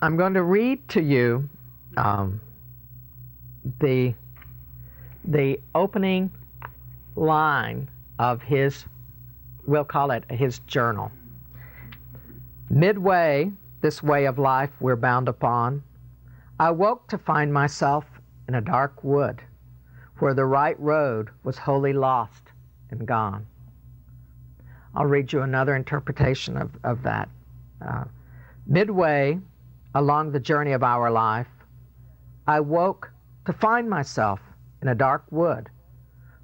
I'm going to read to you um, the the opening line of his, we'll call it his journal. Midway, this way of life we're bound upon, I woke to find myself in a dark wood where the right road was wholly lost and gone. I'll read you another interpretation of, of that. Uh, midway along the journey of our life, I woke to find myself in a dark wood,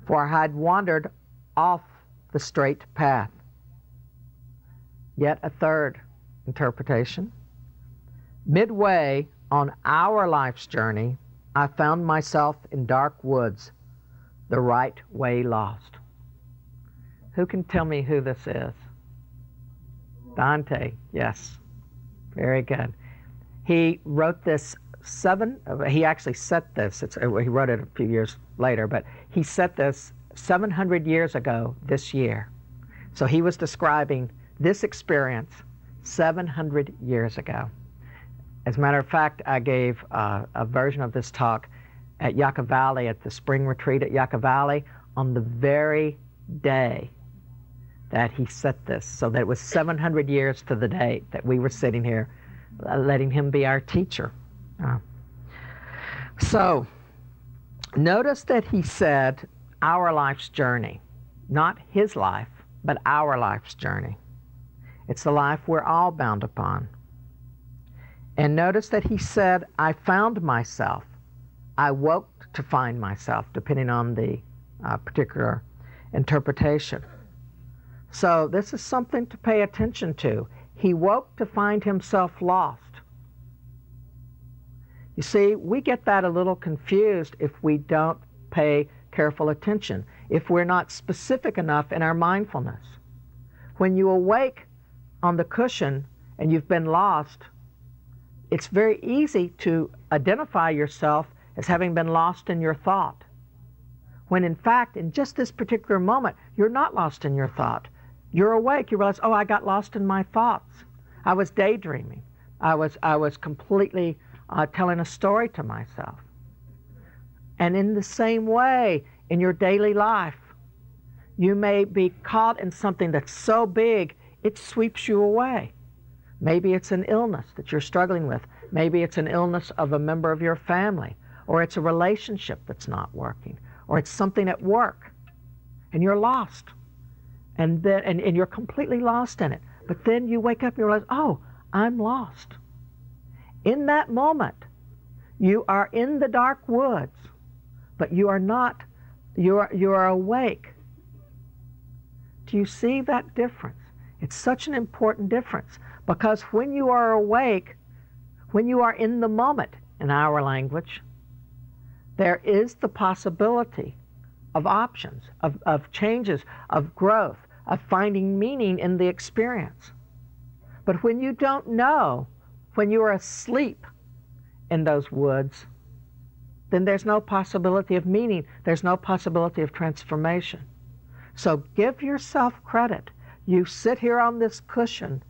for I had wandered off the straight path. Yet a third interpretation. Midway on our life's journey, I found myself in dark woods, the right way lost. Who can tell me who this is? Dante, yes. Very good. He wrote this seven, he actually set this, it's, he wrote it a few years later, but he set this 700 years ago this year. So he was describing this experience 700 years ago. As a matter of fact, I gave uh, a version of this talk at Yucca Valley, at the spring retreat at Yucca Valley, on the very day that he set this. So that it was 700 years to the date that we were sitting here, uh, letting him be our teacher. Uh, so, notice that he said our life's journey, not his life, but our life's journey. It's the life we're all bound upon. And notice that he said, I found myself. I woke to find myself, depending on the uh, particular interpretation. So, this is something to pay attention to. He woke to find himself lost. You see, we get that a little confused if we don't pay careful attention, if we're not specific enough in our mindfulness. When you awake on the cushion and you've been lost, it's very easy to identify yourself as having been lost in your thought. When in fact, in just this particular moment, you're not lost in your thought. You're awake. You realize, oh, I got lost in my thoughts. I was daydreaming. I was, I was completely uh, telling a story to myself. And in the same way, in your daily life, you may be caught in something that's so big it sweeps you away. Maybe it's an illness that you're struggling with. Maybe it's an illness of a member of your family, or it's a relationship that's not working, or it's something at work, and you're lost. And, then, and, and you're completely lost in it. But then you wake up and you realize, oh, I'm lost. In that moment, you are in the dark woods, but you are not, you are, you are awake. Do you see that difference? It's such an important difference because when you are awake, when you are in the moment, in our language, there is the possibility of options, of, of changes, of growth, of finding meaning in the experience. But when you don't know when you are asleep in those woods, then there's no possibility of meaning. There's no possibility of transformation. So give yourself credit. You sit here on this cushion.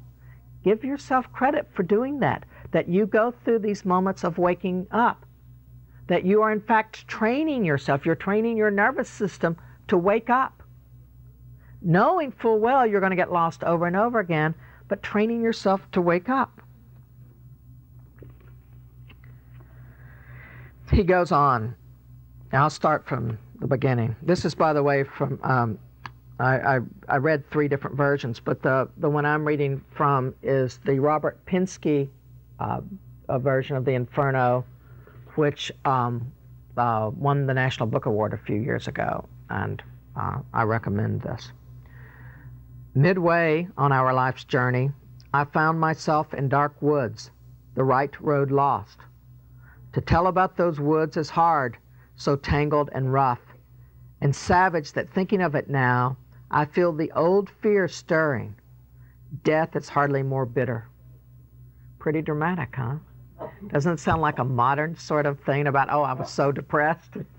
Give yourself credit for doing that, that you go through these moments of waking up, that you are in fact training yourself. You're training your nervous system to wake up, knowing full well you're going to get lost over and over again, but training yourself to wake up. he goes on. Now I'll start from the beginning. This is, by the way, from um, I, I, I read three different versions, but the the one I'm reading from is the Robert Pinsky uh, version of the Inferno, which um, uh, won the National Book Award a few years ago, and uh, I recommend this. Midway on our life's journey, I found myself in dark woods, the right road lost. To tell about those woods is hard, so tangled and rough, and savage that thinking of it now, I feel the old fear stirring. Death is hardly more bitter. Pretty dramatic, huh? Doesn't it sound like a modern sort of thing about, oh, I was so depressed?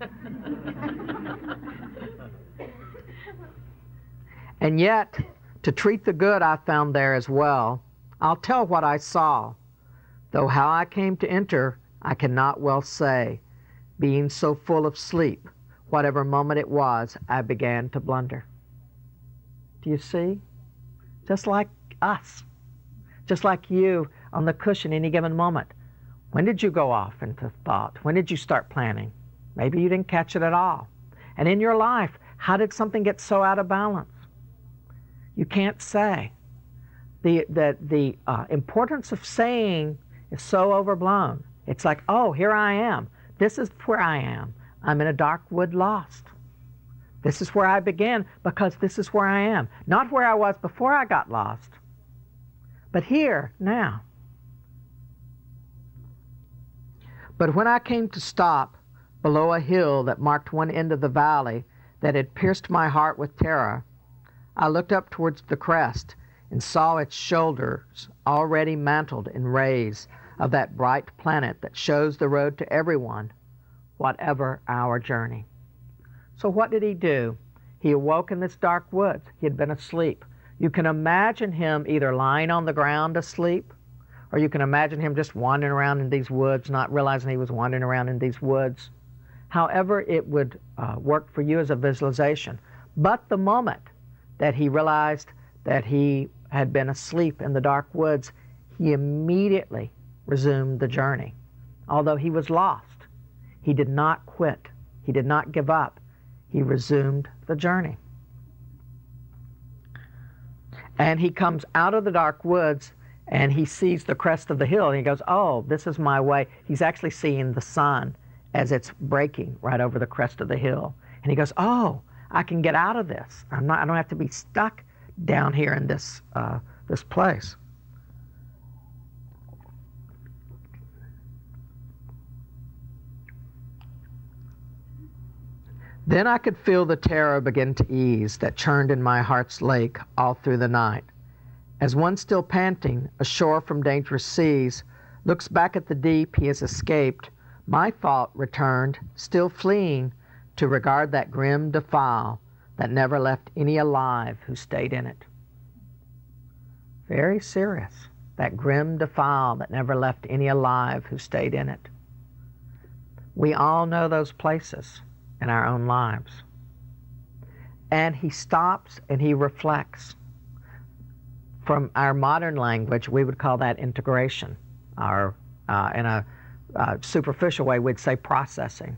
and yet, to treat the good I found there as well, I'll tell what I saw Though how I came to enter, I cannot well say. Being so full of sleep, whatever moment it was, I began to blunder. Do you see? Just like us, just like you on the cushion any given moment. When did you go off into thought? When did you start planning? Maybe you didn't catch it at all. And in your life, how did something get so out of balance? You can't say. The, the, the uh, importance of saying is so overblown. It's like, oh, here I am. This is where I am. I'm in a dark wood lost. This is where I began because this is where I am. Not where I was before I got lost, but here, now. But when I came to stop below a hill that marked one end of the valley that had pierced my heart with terror, I looked up towards the crest and saw its shoulders already mantled in rays of that bright planet that shows the road to everyone, whatever our journey. So, what did he do? He awoke in this dark woods. He had been asleep. You can imagine him either lying on the ground asleep, or you can imagine him just wandering around in these woods, not realizing he was wandering around in these woods. However, it would uh, work for you as a visualization. But the moment that he realized that he had been asleep in the dark woods, he immediately resumed the journey. Although he was lost, he did not quit, he did not give up, he resumed the journey. And he comes out of the dark woods and he sees the crest of the hill and he goes, Oh, this is my way. He's actually seeing the sun as it's breaking right over the crest of the hill. And he goes, Oh, I can get out of this. I'm not, I don't have to be stuck down here in this, uh, this place. Then I could feel the terror begin to ease that churned in my heart's lake all through the night. As one still panting, ashore from dangerous seas, looks back at the deep he has escaped, my thought returned, still fleeing, to regard that grim defile that never left any alive who stayed in it. Very serious. That grim defile that never left any alive who stayed in it. We all know those places in our own lives. And he stops and he reflects. From our modern language, we would call that integration, or uh, in a uh, superficial way, we'd say processing.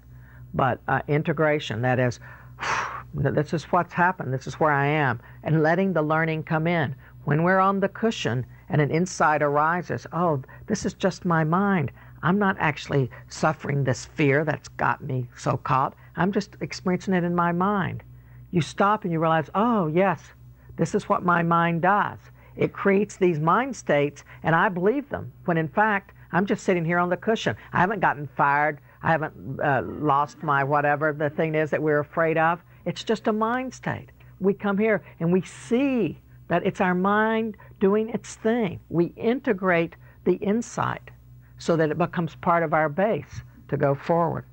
But uh, integration, that is, this is what's happened, this is where I am, and letting the learning come in. When we're on the cushion and an insight arises, oh, this is just my mind. I'm not actually suffering this fear that's got me so caught. I'm just experiencing it in my mind. You stop and you realize, oh, yes, this is what my mind does. It creates these mind states, and I believe them, when in fact, I'm just sitting here on the cushion. I haven't gotten fired. I haven't uh, lost my whatever the thing is that we're afraid of. It's just a mind state. We come here and we see that it's our mind doing its thing. We integrate the insight so that it becomes part of our base to go forward.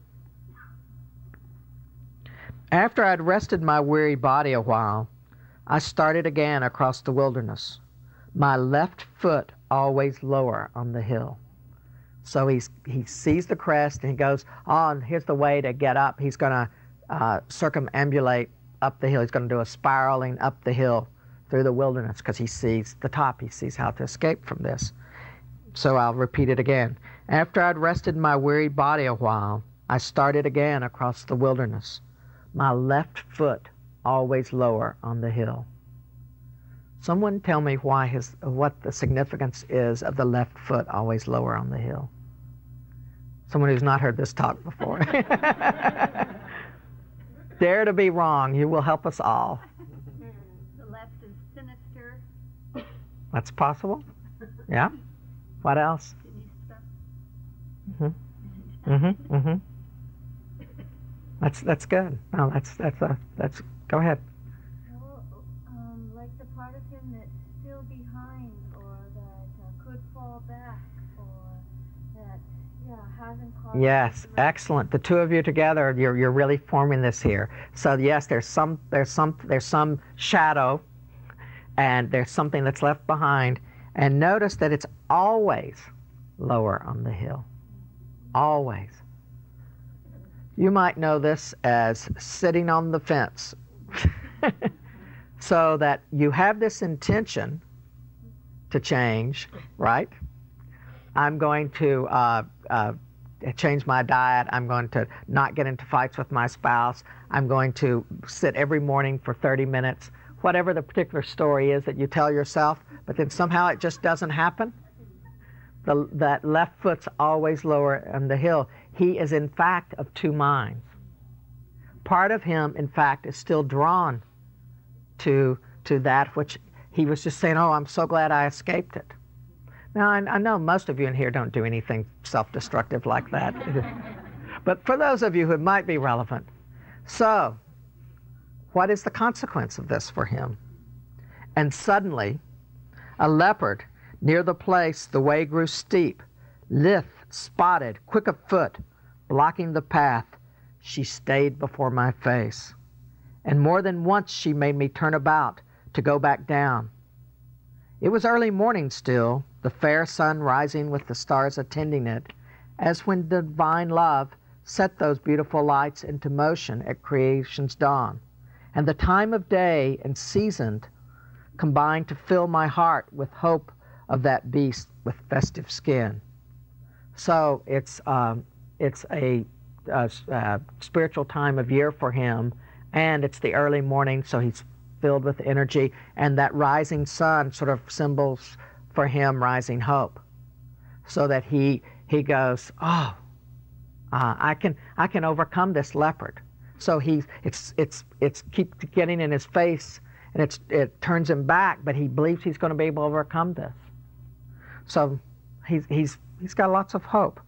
After I'd rested my weary body a while, I started again across the wilderness, my left foot always lower on the hill. So he's, he sees the crest and he goes, Oh, and here's the way to get up. He's going to uh, circumambulate up the hill. He's going to do a spiraling up the hill through the wilderness because he sees the top. He sees how to escape from this. So I'll repeat it again. After I'd rested my wearied body a while, I started again across the wilderness, my left foot always lower on the hill. Someone tell me why his, what the significance is of the left foot always lower on the hill. Someone who's not heard this talk before. Dare to be wrong. You will help us all. The left is sinister. That's possible. Yeah. What else? Mm-hmm. Mm-hmm. Mm-hmm. That's that's good. No, that's that's a that's. Go ahead. Well, um, like the part of him that's still behind, or that uh, could fall back, or that yeah hasn't caught. Yes, excellent. The two of you together, you're you're really forming this here. So yes, there's some there's some there's some shadow, and there's something that's left behind. And notice that it's always lower on the hill. Always. You might know this as sitting on the fence. so that you have this intention to change, right? I'm going to uh, uh, change my diet. I'm going to not get into fights with my spouse. I'm going to sit every morning for 30 minutes. Whatever the particular story is that you tell yourself, but then somehow it just doesn't happen. The, that left foot's always lower on the hill. He is, in fact, of two minds. Part of him, in fact, is still drawn to, to that which he was just saying, Oh, I'm so glad I escaped it. Now, I, I know most of you in here don't do anything self destructive like that. but for those of you who might be relevant, so what is the consequence of this for him? And suddenly, a leopard near the place the way grew steep, lithe, spotted, quick of foot, blocking the path. She stayed before my face. And more than once she made me turn about to go back down. It was early morning still, the fair sun rising with the stars attending it, as when divine love set those beautiful lights into motion at creation's dawn, and the time of day and season combined to fill my heart with hope of that beast with festive skin. So it's um, it's a, a, a spiritual time of year for him, and it's the early morning, so he's filled with energy, and that rising sun sort of symbols for him rising hope, so that he he goes, oh, uh, I can I can overcome this leopard. So he's it's it's it's keep getting in his face, and it's it turns him back, but he believes he's going to be able to overcome this. So he's he's he's got lots of hope,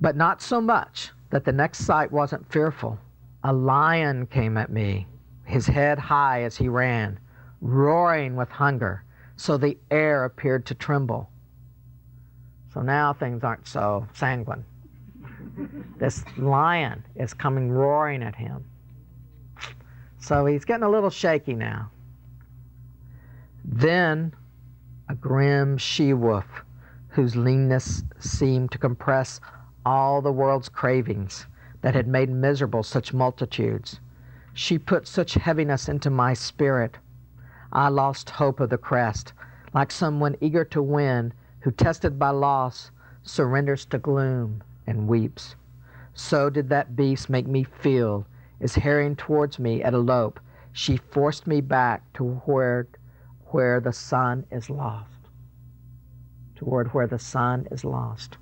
but not so much that the next sight wasn't fearful. A lion came at me, his head high as he ran, roaring with hunger, so the air appeared to tremble. So now things aren't so sanguine. this lion is coming roaring at him. So he's getting a little shaky now. Then a grim she wolf, whose leanness seemed to compress all the world's cravings, that had made miserable such multitudes. She put such heaviness into my spirit. I lost hope of the crest, like someone eager to win, who, tested by loss, surrenders to gloom and weeps. So did that beast make me feel, as hurrying towards me at a lope, she forced me back to where, where the sun is lost. Toward where the sun is lost.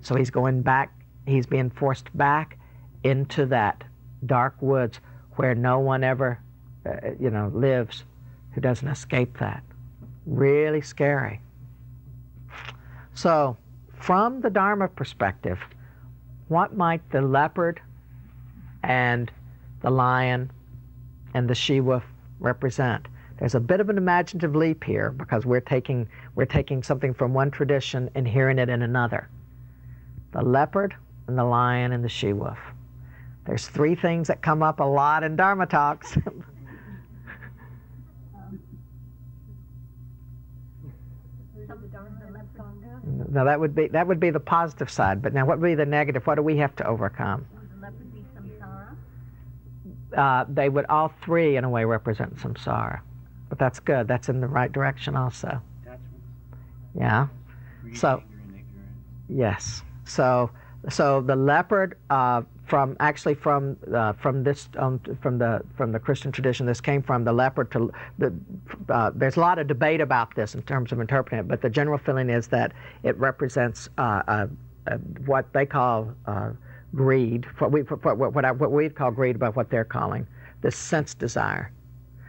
So he's going back he's being forced back into that dark woods where no one ever, uh, you know, lives who doesn't escape that. Really scary. So, from the Dharma perspective, what might the leopard and the lion and the she wolf represent? There's a bit of an imaginative leap here because we're taking, we're taking something from one tradition and hearing it in another. The leopard and the lion and the she wolf. There's three things that come up a lot in Dharma talks. now that would be that would be the positive side. But now, what would be the negative? What do we have to overcome? Uh, they would all three, in a way, represent samsara. But that's good. That's in the right direction, also. Yeah. So. Yes. So so the leopard uh, from actually from uh, from this um, from the from the Christian tradition this came from the leopard to the uh, there's a lot of debate about this in terms of interpreting it but the general feeling is that it represents uh, what they call uh, greed what we what, what, I, what we call greed but what they're calling this sense desire.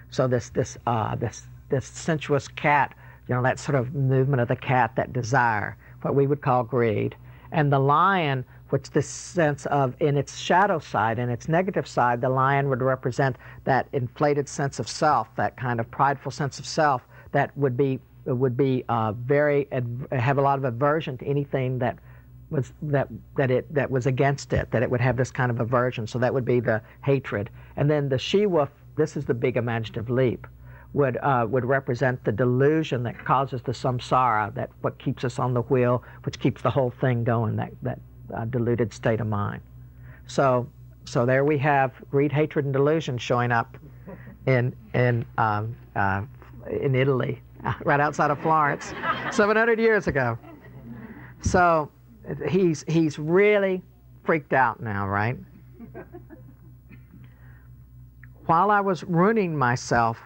So this this uh, this this sensuous cat you know that sort of movement of the cat that desire what we would call greed and the lion, which this sense of, in its shadow side, in its negative side, the lion would represent that inflated sense of self, that kind of prideful sense of self that would be would be uh, very have a lot of aversion to anything that was that that it that was against it, that it would have this kind of aversion. So that would be the hatred. And then the she wolf. This is the big imaginative leap would uh, would represent the delusion that causes the samsara, that what keeps us on the wheel, which keeps the whole thing going, that that uh, deluded state of mind. So so there we have greed, hatred, and delusion showing up in in um, uh, in Italy, right outside of Florence, 700 years ago. So he's he's really freaked out now, right? While I was ruining myself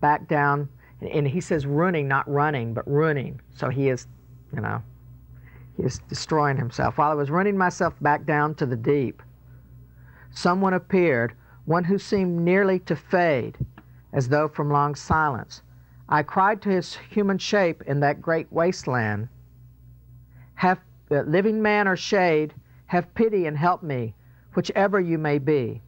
back down, and he says ruining, not running, but ruining. So he is, you know, he is destroying himself. While I was running myself back down to the deep, someone appeared, one who seemed nearly to fade, as though from long silence. I cried to his human shape in that great wasteland, Have uh, living man or shade, have pity and help me, whichever you may be.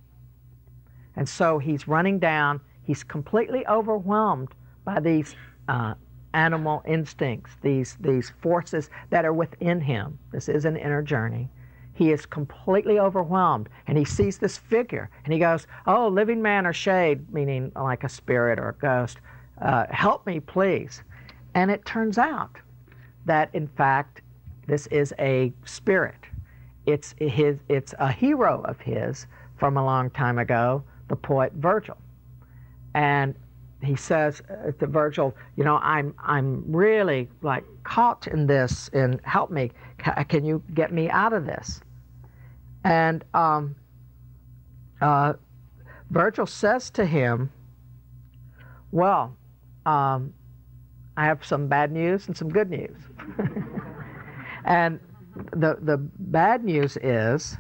And so he's running down. He's completely overwhelmed by these uh, animal instincts, these, these forces that are within him. This is an inner journey. He is completely overwhelmed and he sees this figure and he goes, Oh, living man or shade, meaning like a spirit or a ghost, uh, help me, please. And it turns out that, in fact, this is a spirit. It's, his, it's a hero of his from a long time ago, the poet Virgil. And he says to Virgil, you know, I'm, I'm really like caught in this and help me. Can you get me out of this? And um, uh, Virgil says to him, Well, um, I have some bad news and some good news. and the, the bad news is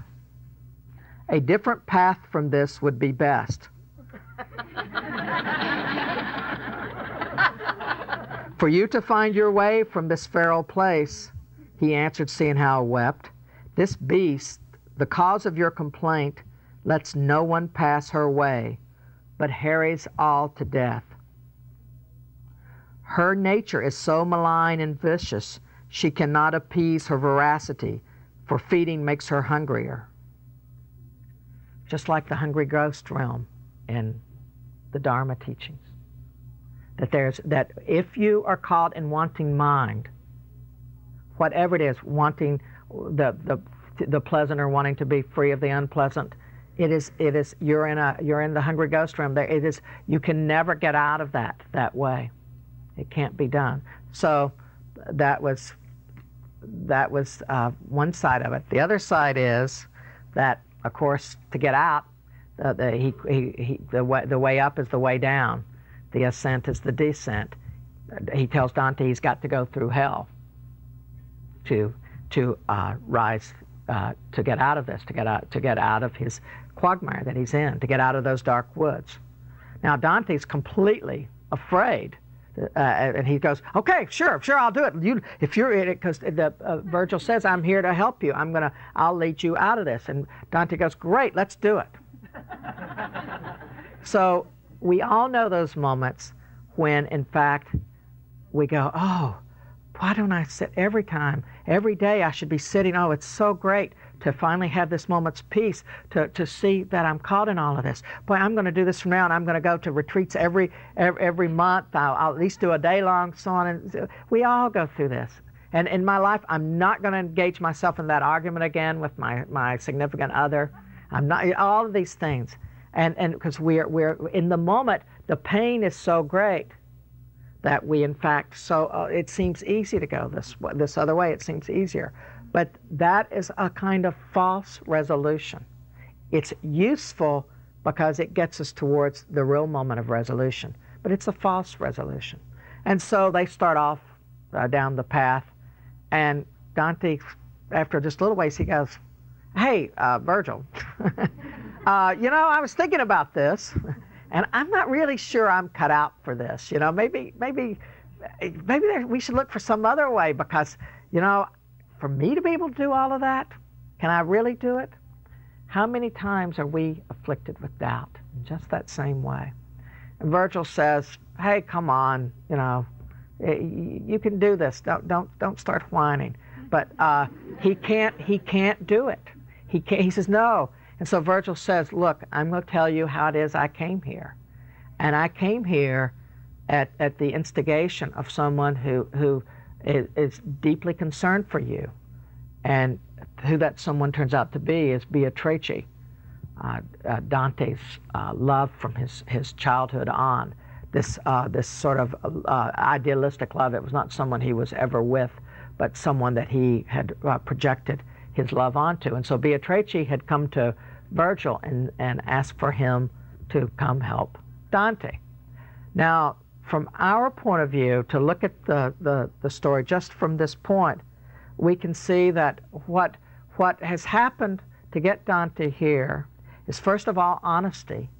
a different path from this would be best. For you to find your way from this feral place, he answered, seeing how I wept, this beast the cause of your complaint lets no one pass her way, but harries all to death. Her nature is so malign and vicious, she cannot appease her voracity, for feeding makes her hungrier. Just like the hungry ghost realm in the Dharma teachings. That there's that if you are caught in wanting mind, whatever it is, wanting the, the the pleasant or wanting to be free of the unpleasant. It is, it is, you're in a, you're in the hungry ghost room. It is, you can never get out of that that way. It can't be done. So that was, that was uh, one side of it. The other side is that, of course, to get out, uh, the, he, he, he, the, way, the way up is the way down. The ascent is the descent. He tells Dante he's got to go through hell to, to uh, rise uh, to get out of this, to get out, to get out of his quagmire that he's in, to get out of those dark woods. Now Dante's completely afraid, uh, and he goes, "Okay, sure, sure, I'll do it. You, if you're in it, because the uh, Virgil says, "I'm here to help you. I'm gonna, I'll lead you out of this." And Dante goes, "Great, let's do it." so we all know those moments when, in fact, we go, "Oh." why don't I sit every time, every day I should be sitting, oh, it's so great to finally have this moment's peace, to, to see that I'm caught in all of this. Boy, I'm going to do this from now on. I'm going to go to retreats every, every, every month. I'll, I'll, at least do a day long, so on. And we all go through this. And in my life, I'm not going to engage myself in that argument again with my, my significant other. I'm not, all of these things. And and because we're, we're in the moment, the pain is so great that we in fact so uh, it seems easy to go this this other way. It seems easier. But that is a kind of false resolution. It's useful because it gets us towards the real moment of resolution but it's a false resolution. And so they start off uh, down the path and dante after just a little ways he goes hey uh, virgil uh, you know i was thinking about this and I'm not really sure I'm cut out for this. You know, maybe maybe maybe we should look for some other way because you know, for me to be able to do all of that, can I really do it? How many times are we afflicted with doubt in just that same way? And Virgil says, "Hey, come on, you know, you can do this. Don't don't don't start whining." But uh, he can't he can't do it. He can't, he says, "No, and so Virgil says, Look, I'm going to tell you how it is I came here. And I came here at, at the instigation of someone who, who is, is deeply concerned for you. And who that someone turns out to be is Beatrice, uh, uh, Dante's uh, love from his, his childhood on. This, uh, this sort of uh, idealistic love. It was not someone he was ever with, but someone that he had uh, projected his love onto. And so Beatrice had come to Virgil and, and asked for him to come help Dante. Now, from our point of view, to look at the, the, the story just from this point, we can see that what, what has happened to get Dante here is first of all honesty.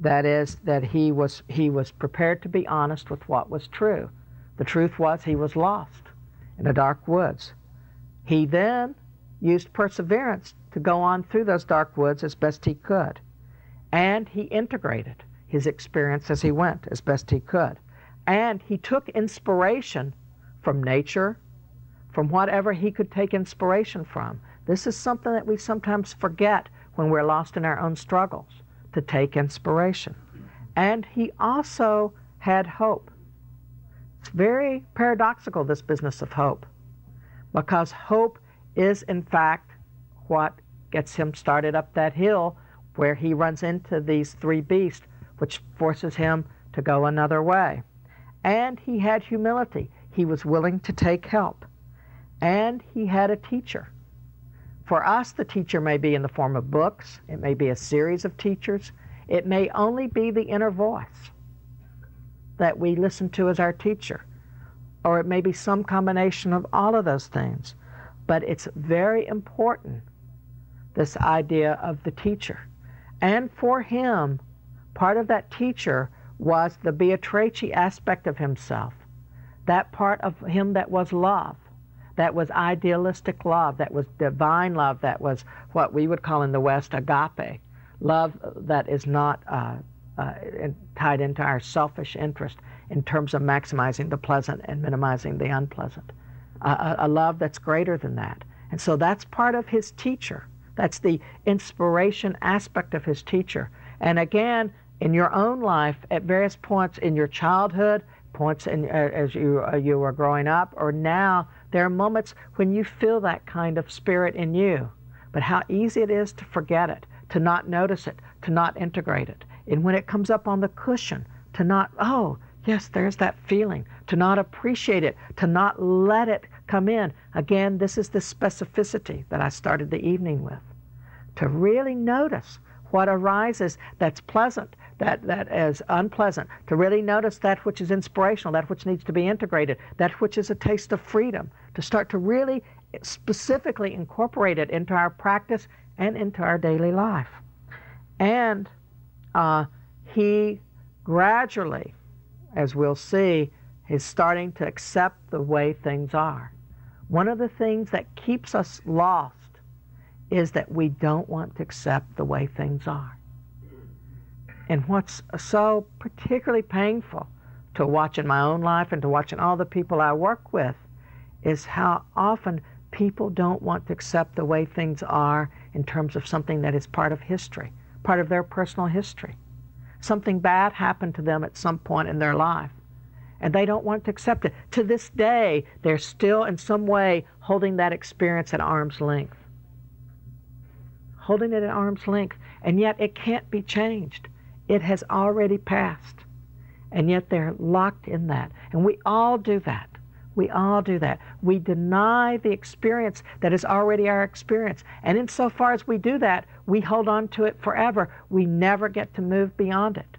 That is, that he was, he was prepared to be honest with what was true. The truth was he was lost in the dark woods. He then used perseverance to go on through those dark woods as best he could. And he integrated his experience as he went as best he could. And he took inspiration from nature, from whatever he could take inspiration from. This is something that we sometimes forget when we're lost in our own struggles, to take inspiration. And he also had hope. It's very paradoxical, this business of hope, because hope is, in fact, what gets him started up that hill where he runs into these three beasts, which forces him to go another way. And he had humility. He was willing to take help. And he had a teacher. For us, the teacher may be in the form of books, it may be a series of teachers, it may only be the inner voice that we listen to as our teacher, or it may be some combination of all of those things. But it's very important, this idea of the teacher. And for him, part of that teacher was the Beatrice aspect of himself, that part of him that was love, that was idealistic love, that was divine love, that was what we would call in the West agape, love that is not uh, uh, tied into our selfish interest in terms of maximizing the pleasant and minimizing the unpleasant a, a love that's greater than that. And so that's part of his teacher. That's the inspiration aspect of his teacher. And again, in your own life, at various points in your childhood, points in, uh, as you, uh, you were growing up, or now, there are moments when you feel that kind of spirit in you. But how easy it is to forget it, to not notice it, to not integrate it. And when it comes up on the cushion, to not, oh, yes, there's that feeling, to not appreciate it, to not let it come in. Again, this is the specificity that I started the evening with. To really notice what arises that's pleasant, that, that is unpleasant, to really notice that which is inspirational, that which needs to be integrated, that which is a taste of freedom, to start to really specifically incorporate it into our practice and into our daily life. And uh, he gradually, as we'll see, is starting to accept the way things are. One of the things that keeps us lost is that we don't want to accept the way things are. And what's so particularly painful to watch in my own life and to watching all the people I work with is how often people don't want to accept the way things are in terms of something that is part of history, part of their personal history. Something bad happened to them at some point in their life and they don't want to accept it. To this day, they're still in some way holding that experience at arm's length. Holding it at arm's length, and yet it can't be changed. It has already passed. And yet they're locked in that. And we all do that. We all do that. We deny the experience that is already our experience. And insofar as we do that, we hold on to it forever. We never get to move beyond it.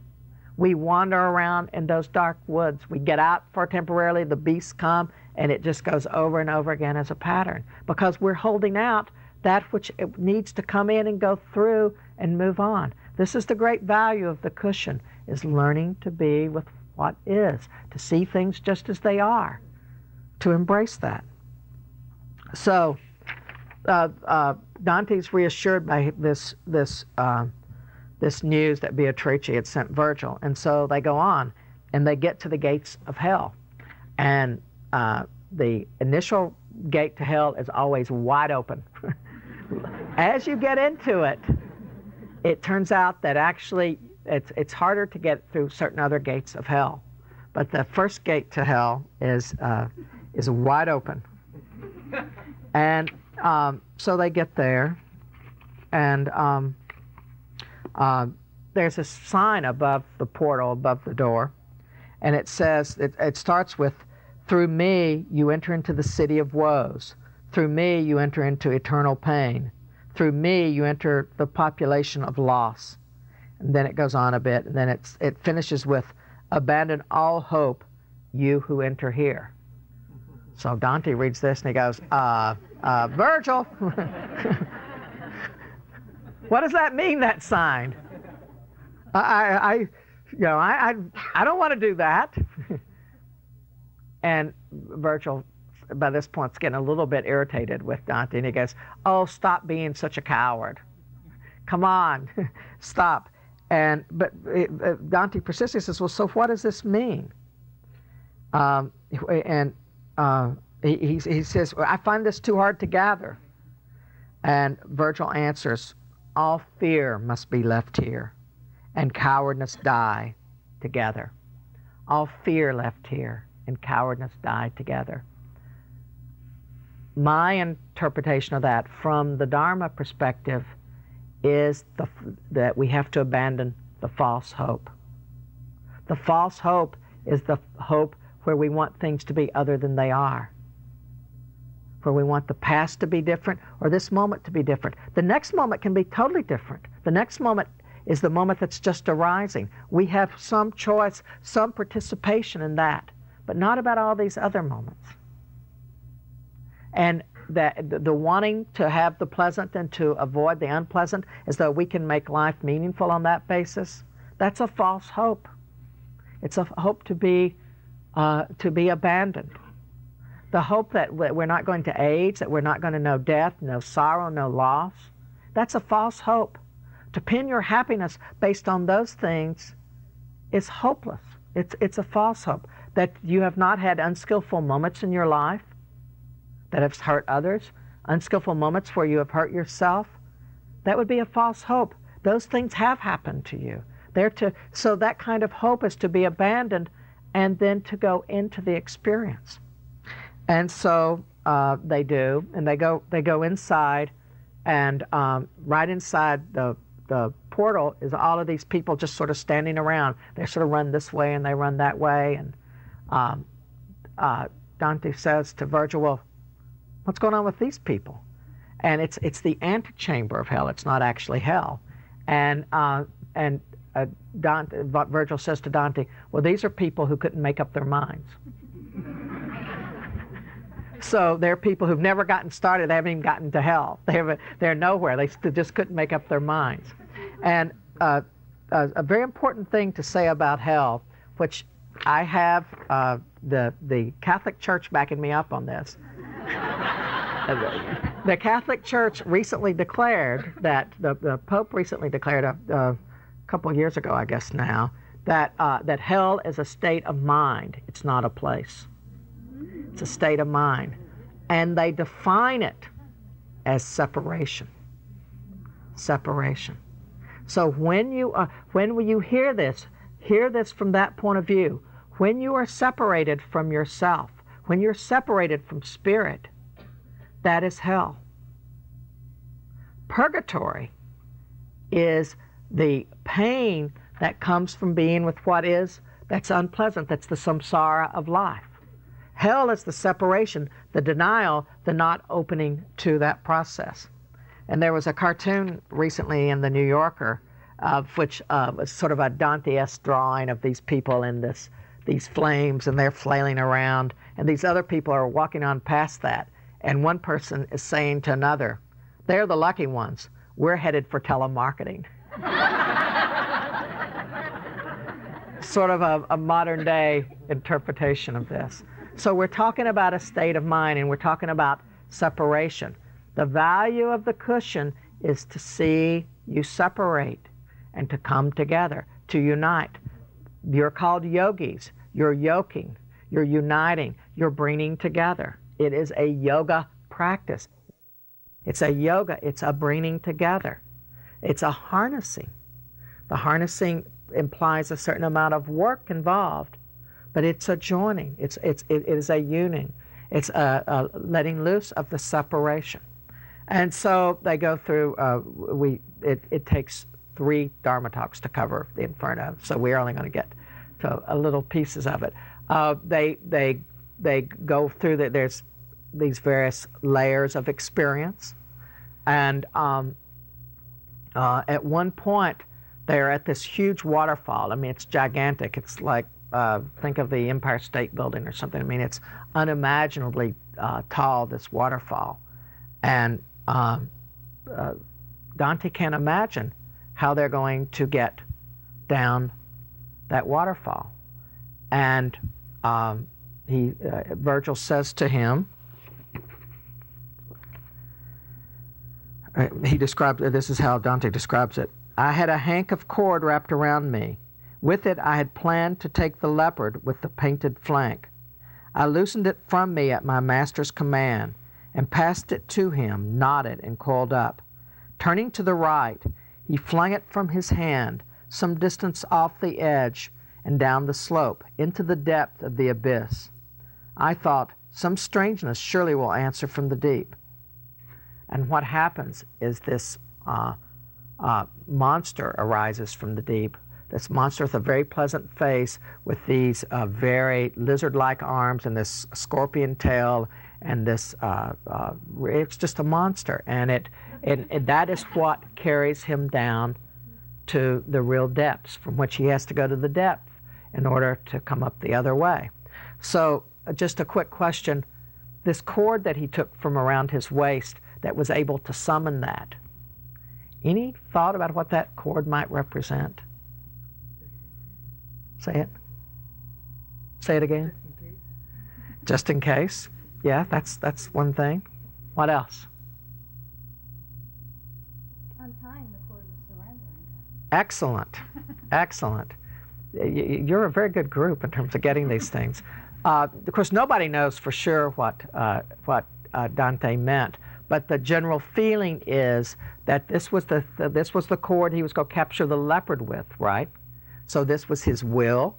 We wander around in those dark woods. We get out for temporarily, the beasts come, and it just goes over and over again as a pattern because we're holding out that which needs to come in and go through and move on. This is the great value of the cushion is learning to be with what is, to see things just as they are, to embrace that. So uh, uh, Dante's reassured by this this uh, this news that Beatrice had sent Virgil. And so they go on and they get to the gates of hell. And uh, the initial gate to hell is always wide open. As you get into it, it turns out that actually it's, it's harder to get through certain other gates of hell but the first gate to hell is uh, is wide open, and um, so they get there, and um, uh, there's a sign above the portal, above the door, and it says it, it starts with, "Through me you enter into the city of woes. Through me you enter into eternal pain. Through me you enter the population of loss." And then it goes on a bit, and then it's, it finishes with, "Abandon all hope, you who enter here." So Dante reads this and he goes, uh, uh, Virgil, what does that mean, that sign? I, I, you know, I, I, I don't want to do that. and Virgil, by this point, is getting a little bit irritated with Dante, and he goes, "Oh, stop being such a coward! Come on, stop!" And but uh, Dante persists. He says, "Well, so what does this mean?" Um, and uh, he, he, he says, I find this too hard to gather. And Virgil answers, All fear must be left here, and cowardness die together. All fear left here, and cowardness die together. My interpretation of that from the Dharma perspective is the, that we have to abandon the false hope. The false hope is the hope where we want things to be other than they are, where we want the past to be different or this moment to be different. The next moment can be totally different. The next moment is the moment that's just arising. We have some choice, some participation in that, but not about all these other moments. And that the wanting to have the pleasant and to avoid the unpleasant as though we can make life meaningful on that basis, that's a false hope. It's a hope to be uh, to be abandoned. The hope that we're not going to age, that we're not going to know death, no sorrow, no loss, that's a false hope. To pin your happiness based on those things is hopeless. It's, it's a false hope. That you have not had unskillful moments in your life that have hurt others, unskillful moments where you have hurt yourself, that would be a false hope. Those things have happened to you. They're to, so that kind of hope is to be abandoned and then to go into the experience. And so uh, they do, and they go they go inside, and um, right inside the the portal is all of these people just sort of standing around. They sort of run this way and they run that way, and um, uh, Dante says to Virgil, "Well, what's going on with these people?" And it's it's the antechamber of hell. It's not actually hell, and uh, and uh, Dante, Virgil says to Dante, well, these are people who couldn't make up their minds. So they're people who've never gotten started. They haven't even gotten to hell. They have a, they're nowhere. They just couldn't make up their minds. And uh, a, a, very important thing to say about hell, which I have uh, the, the Catholic Church backing me up on this. the Catholic Church recently declared that, the, the Pope recently declared a, a couple years ago, I guess now, that, uh, that hell is a state of mind. It's not a place. It's a state of mind. And they define it as separation. Separation. So when you, uh, when you hear this, hear this from that point of view. When you are separated from yourself, when you're separated from spirit, that is hell. Purgatory is the pain that comes from being with what is that's unpleasant that's the samsara of life hell is the separation the denial the not opening to that process. And there was a cartoon recently in the new yorker which uh, was sort of a dante-esque drawing of these people in this these flames and they're flailing around and these other people are walking on past that. And one person is saying to another they're the lucky ones. We're headed for telemarketing. Sort of a, a modern day interpretation of this. So we're talking about a state of mind and we're talking about separation. The value of the cushion is to see you separate and to come together, to unite. You're called yogis. You're yoking. You're uniting. You're bringing together. It is a yoga practice. It's a yoga. It's a bringing together. It's a harnessing. The harnessing implies a certain amount of work involved, but it's a joining. It's, it's, it is a union. It's a, a letting loose of the separation. And so they go through, uh, we, it, it takes three Dharma talks to cover the Inferno, so we're only going to get to a little pieces of it. Uh, they, they, they go through that, there's these various layers of experience. And um, uh, at one point, they're at this huge waterfall. I mean, it's gigantic. It's like, uh, think of the Empire State Building or something. I mean, it's unimaginably uh, tall, this waterfall. And um, uh, Dante can't imagine how they're going to get down that waterfall. And um, he, uh, Virgil says to him, uh, he describes this is how Dante describes it. I had a hank of cord wrapped around me. With it, I had planned to take the leopard with the painted flank. I loosened it from me at my master's command and passed it to him, knotted and coiled up. Turning to the right, he flung it from his hand some distance off the edge and down the slope into the depth of the abyss. I thought, some strangeness surely will answer from the deep. And what happens is this uh, uh, monster arises from the deep. This monster with a very pleasant face, with these uh, very lizard like arms and this scorpion tail, and this uh, uh, it's just a monster. And, it, and, it, that is what carries him down to the real depths, from which he has to go to the depth in order to come up the other way. So, uh, just a quick question this cord that he took from around his waist that was able to summon that any thought about what that cord might represent? Say it. Say it again. Just in case. Yeah, that's that's one thing. What else? Untying the cord was surrendering. Excellent. Excellent. You're a very good group in terms of getting these things. Uh, of course, nobody knows for sure what uh, what uh, Dante meant, but the general feeling is that this was the, the this was the cord he was going to capture the leopard with, right? So this was his will,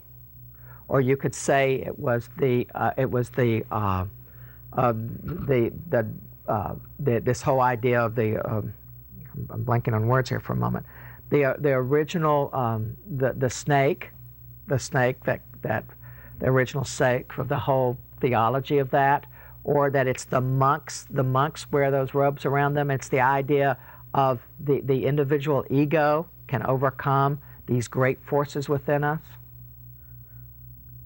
or you could say it was the uh, it was the uh, uh, the the, uh, the, this whole idea of the um, I'm blanking on words here for a moment. The uh, the original um, the the snake, the snake that that the original snake of the whole theology of that or that it's the monks, the monks wear those robes around them. It's the idea of the, the individual ego can overcome these great forces within us.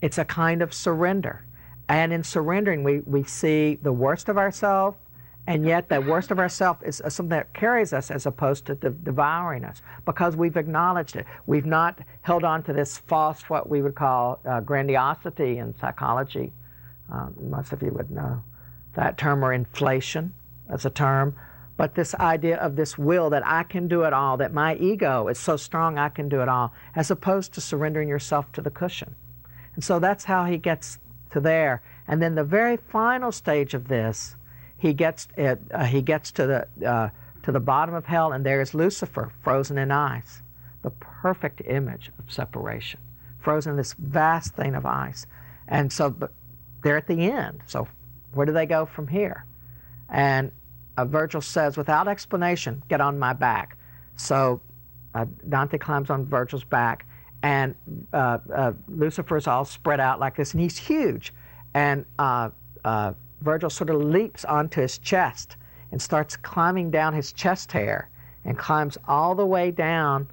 It's a kind of surrender. And in surrendering, we, we see the worst of ourselves, and yet the worst of ourselves is something that carries us as opposed to de- devouring us because we've acknowledged it. We've not held on to this false, what we would call uh, grandiosity in psychology. Um, most of you would know that term or inflation as a term, but this idea of this will that I can do it all, that my ego is so strong I can do it all, as opposed to surrendering yourself to the cushion. And so that's how he gets to there. And then the very final stage of this, he gets it, uh, he gets to the uh, to the bottom of hell, and there is Lucifer frozen in ice, the perfect image of separation, frozen in this vast thing of ice. And so, but they're at the end. So where do they go from here? And uh, Virgil says, without explanation, get on my back. So uh, Dante climbs on Virgil's back, and uh, uh all spread out like this, and he's huge. And uh, uh, Virgil sort of leaps onto his chest and starts climbing down his chest hair and climbs all the way down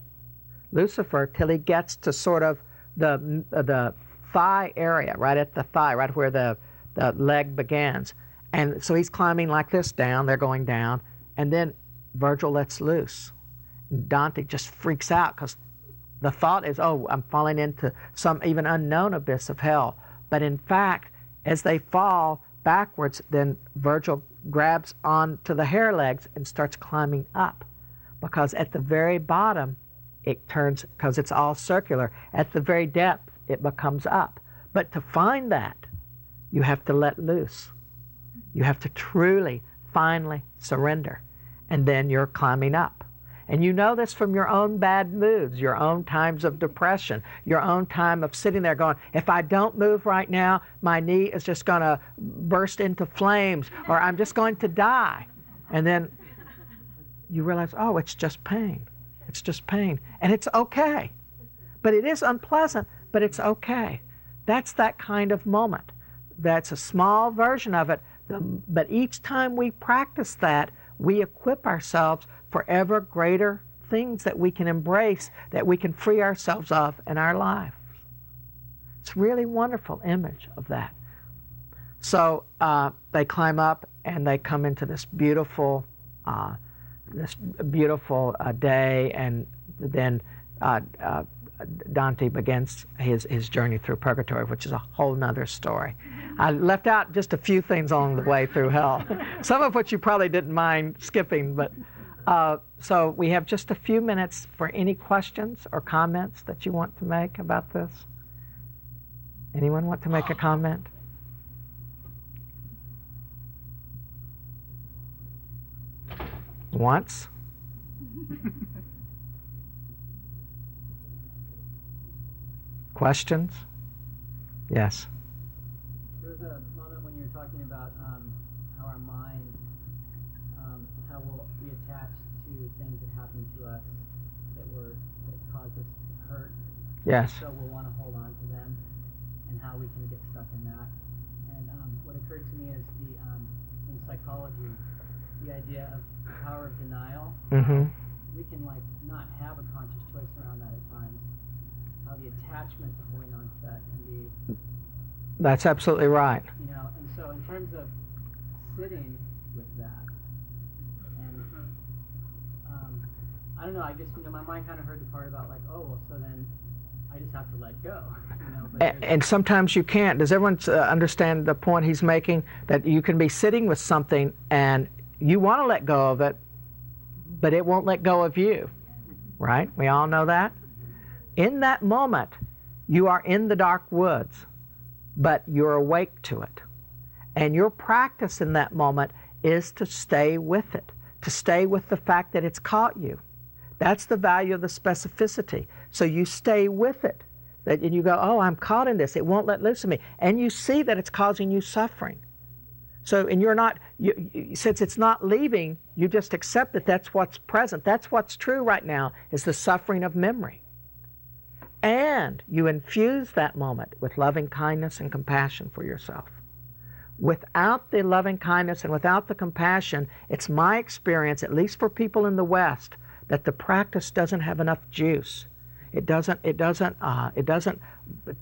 Lucifer till he gets to sort of the, the thigh area, right at the thigh, right where the the leg begins. And so he's climbing like this down, they're going down, and then Virgil lets loose. Dante just freaks out because the thought is, oh, I'm falling into some even unknown abyss of hell. But in fact, as they fall backwards, then Virgil grabs onto the hair legs and starts climbing up. Because at the very bottom, it turns, because it's all circular, at the very depth, it becomes up. But to find that, you have to let loose. You have to truly, finally surrender. And then you're climbing up. And you know this from your own bad moods, your own times of depression, your own time of sitting there going, if I don't move right now, my knee is just going to burst into flames or I'm just going to die. And then you realize, oh, it's just pain. It's just pain. And it's okay. But it is unpleasant, but it's okay. That's that kind of moment. That's a small version of it. But each time we practice that, we equip ourselves for ever greater things that we can embrace, that we can free ourselves of in our lives. It's a really wonderful image of that. So uh, they climb up and they come into this beautiful, uh, this beautiful uh, day, and then uh, uh, Dante begins his, his journey through purgatory, which is a whole nother story. I left out just a few things along the way through hell, some of which you probably didn't mind skipping. But uh, so we have just a few minutes for any questions or comments that you want to make about this. Anyone want to make a comment? Once? Questions? Yes. There was a moment when you were talking about um, how our mind, um, how we'll be attached to things that happen to us that were that caused us hurt. Yes. So we'll want to hold on to them, and how we can get stuck in that. And um, what occurred to me is the um, in psychology, the idea of the power of denial. Mm-hmm. We can like not have a conscious choice around that at times how the attachment to holding on to that can be. That's absolutely right. You know, and so in terms of sitting with that, and um, I don't know, I just you know my mind kind of heard the part about like, oh well, so then I just have to let go. You know, and, and, sometimes you can't. Does everyone uh, understand the point he's making? That you can be sitting with something and you want to let go of it, but it won't let go of you. Right? We all know that. In that moment, you are in the dark woods, but you're awake to it. And your practice in that moment is to stay with it, to stay with the fact that it's caught you. That's the value of the specificity. So you stay with it. And you go, oh, I'm caught in this. It won't let loose of me. And you see that it's causing you suffering. So, and you're not, you, you, since it's not leaving, you just accept that that's what's present. That's what's true right now, is the suffering of memory. And you infuse that moment with loving kindness and compassion for yourself. Without the loving kindness and without the compassion, it's my experience, at least for people in the West, that the practice doesn't have enough juice. It doesn't, it doesn't, uh, it doesn't,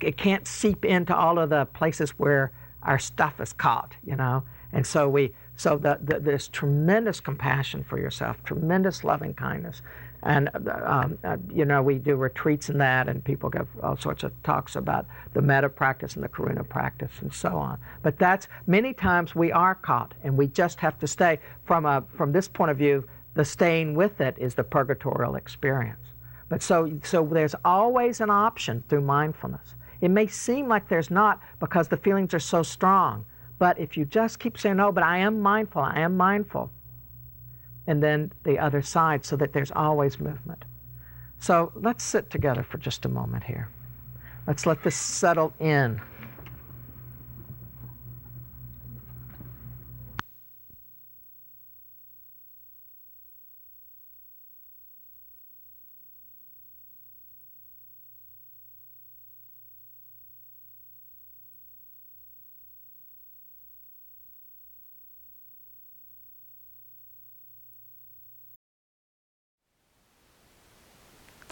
it can't seep into all of the places where our stuff is caught, you know? And so we, so the, the, tremendous compassion for yourself, tremendous loving kindness. And, um, uh, you know, we do retreats in that, and people give all sorts of talks about the metta practice and the karuna practice and so on. But that's many times we are caught, and we just have to stay. From, a, from this point of view, the staying with it is the purgatorial experience. But so, so there's always an option through mindfulness. It may seem like there's not because the feelings are so strong. But if you just keep saying, no, but I am mindful, I am mindful, and then the other side so that there's always movement. So let's sit together for just a moment here. Let's let this settle in.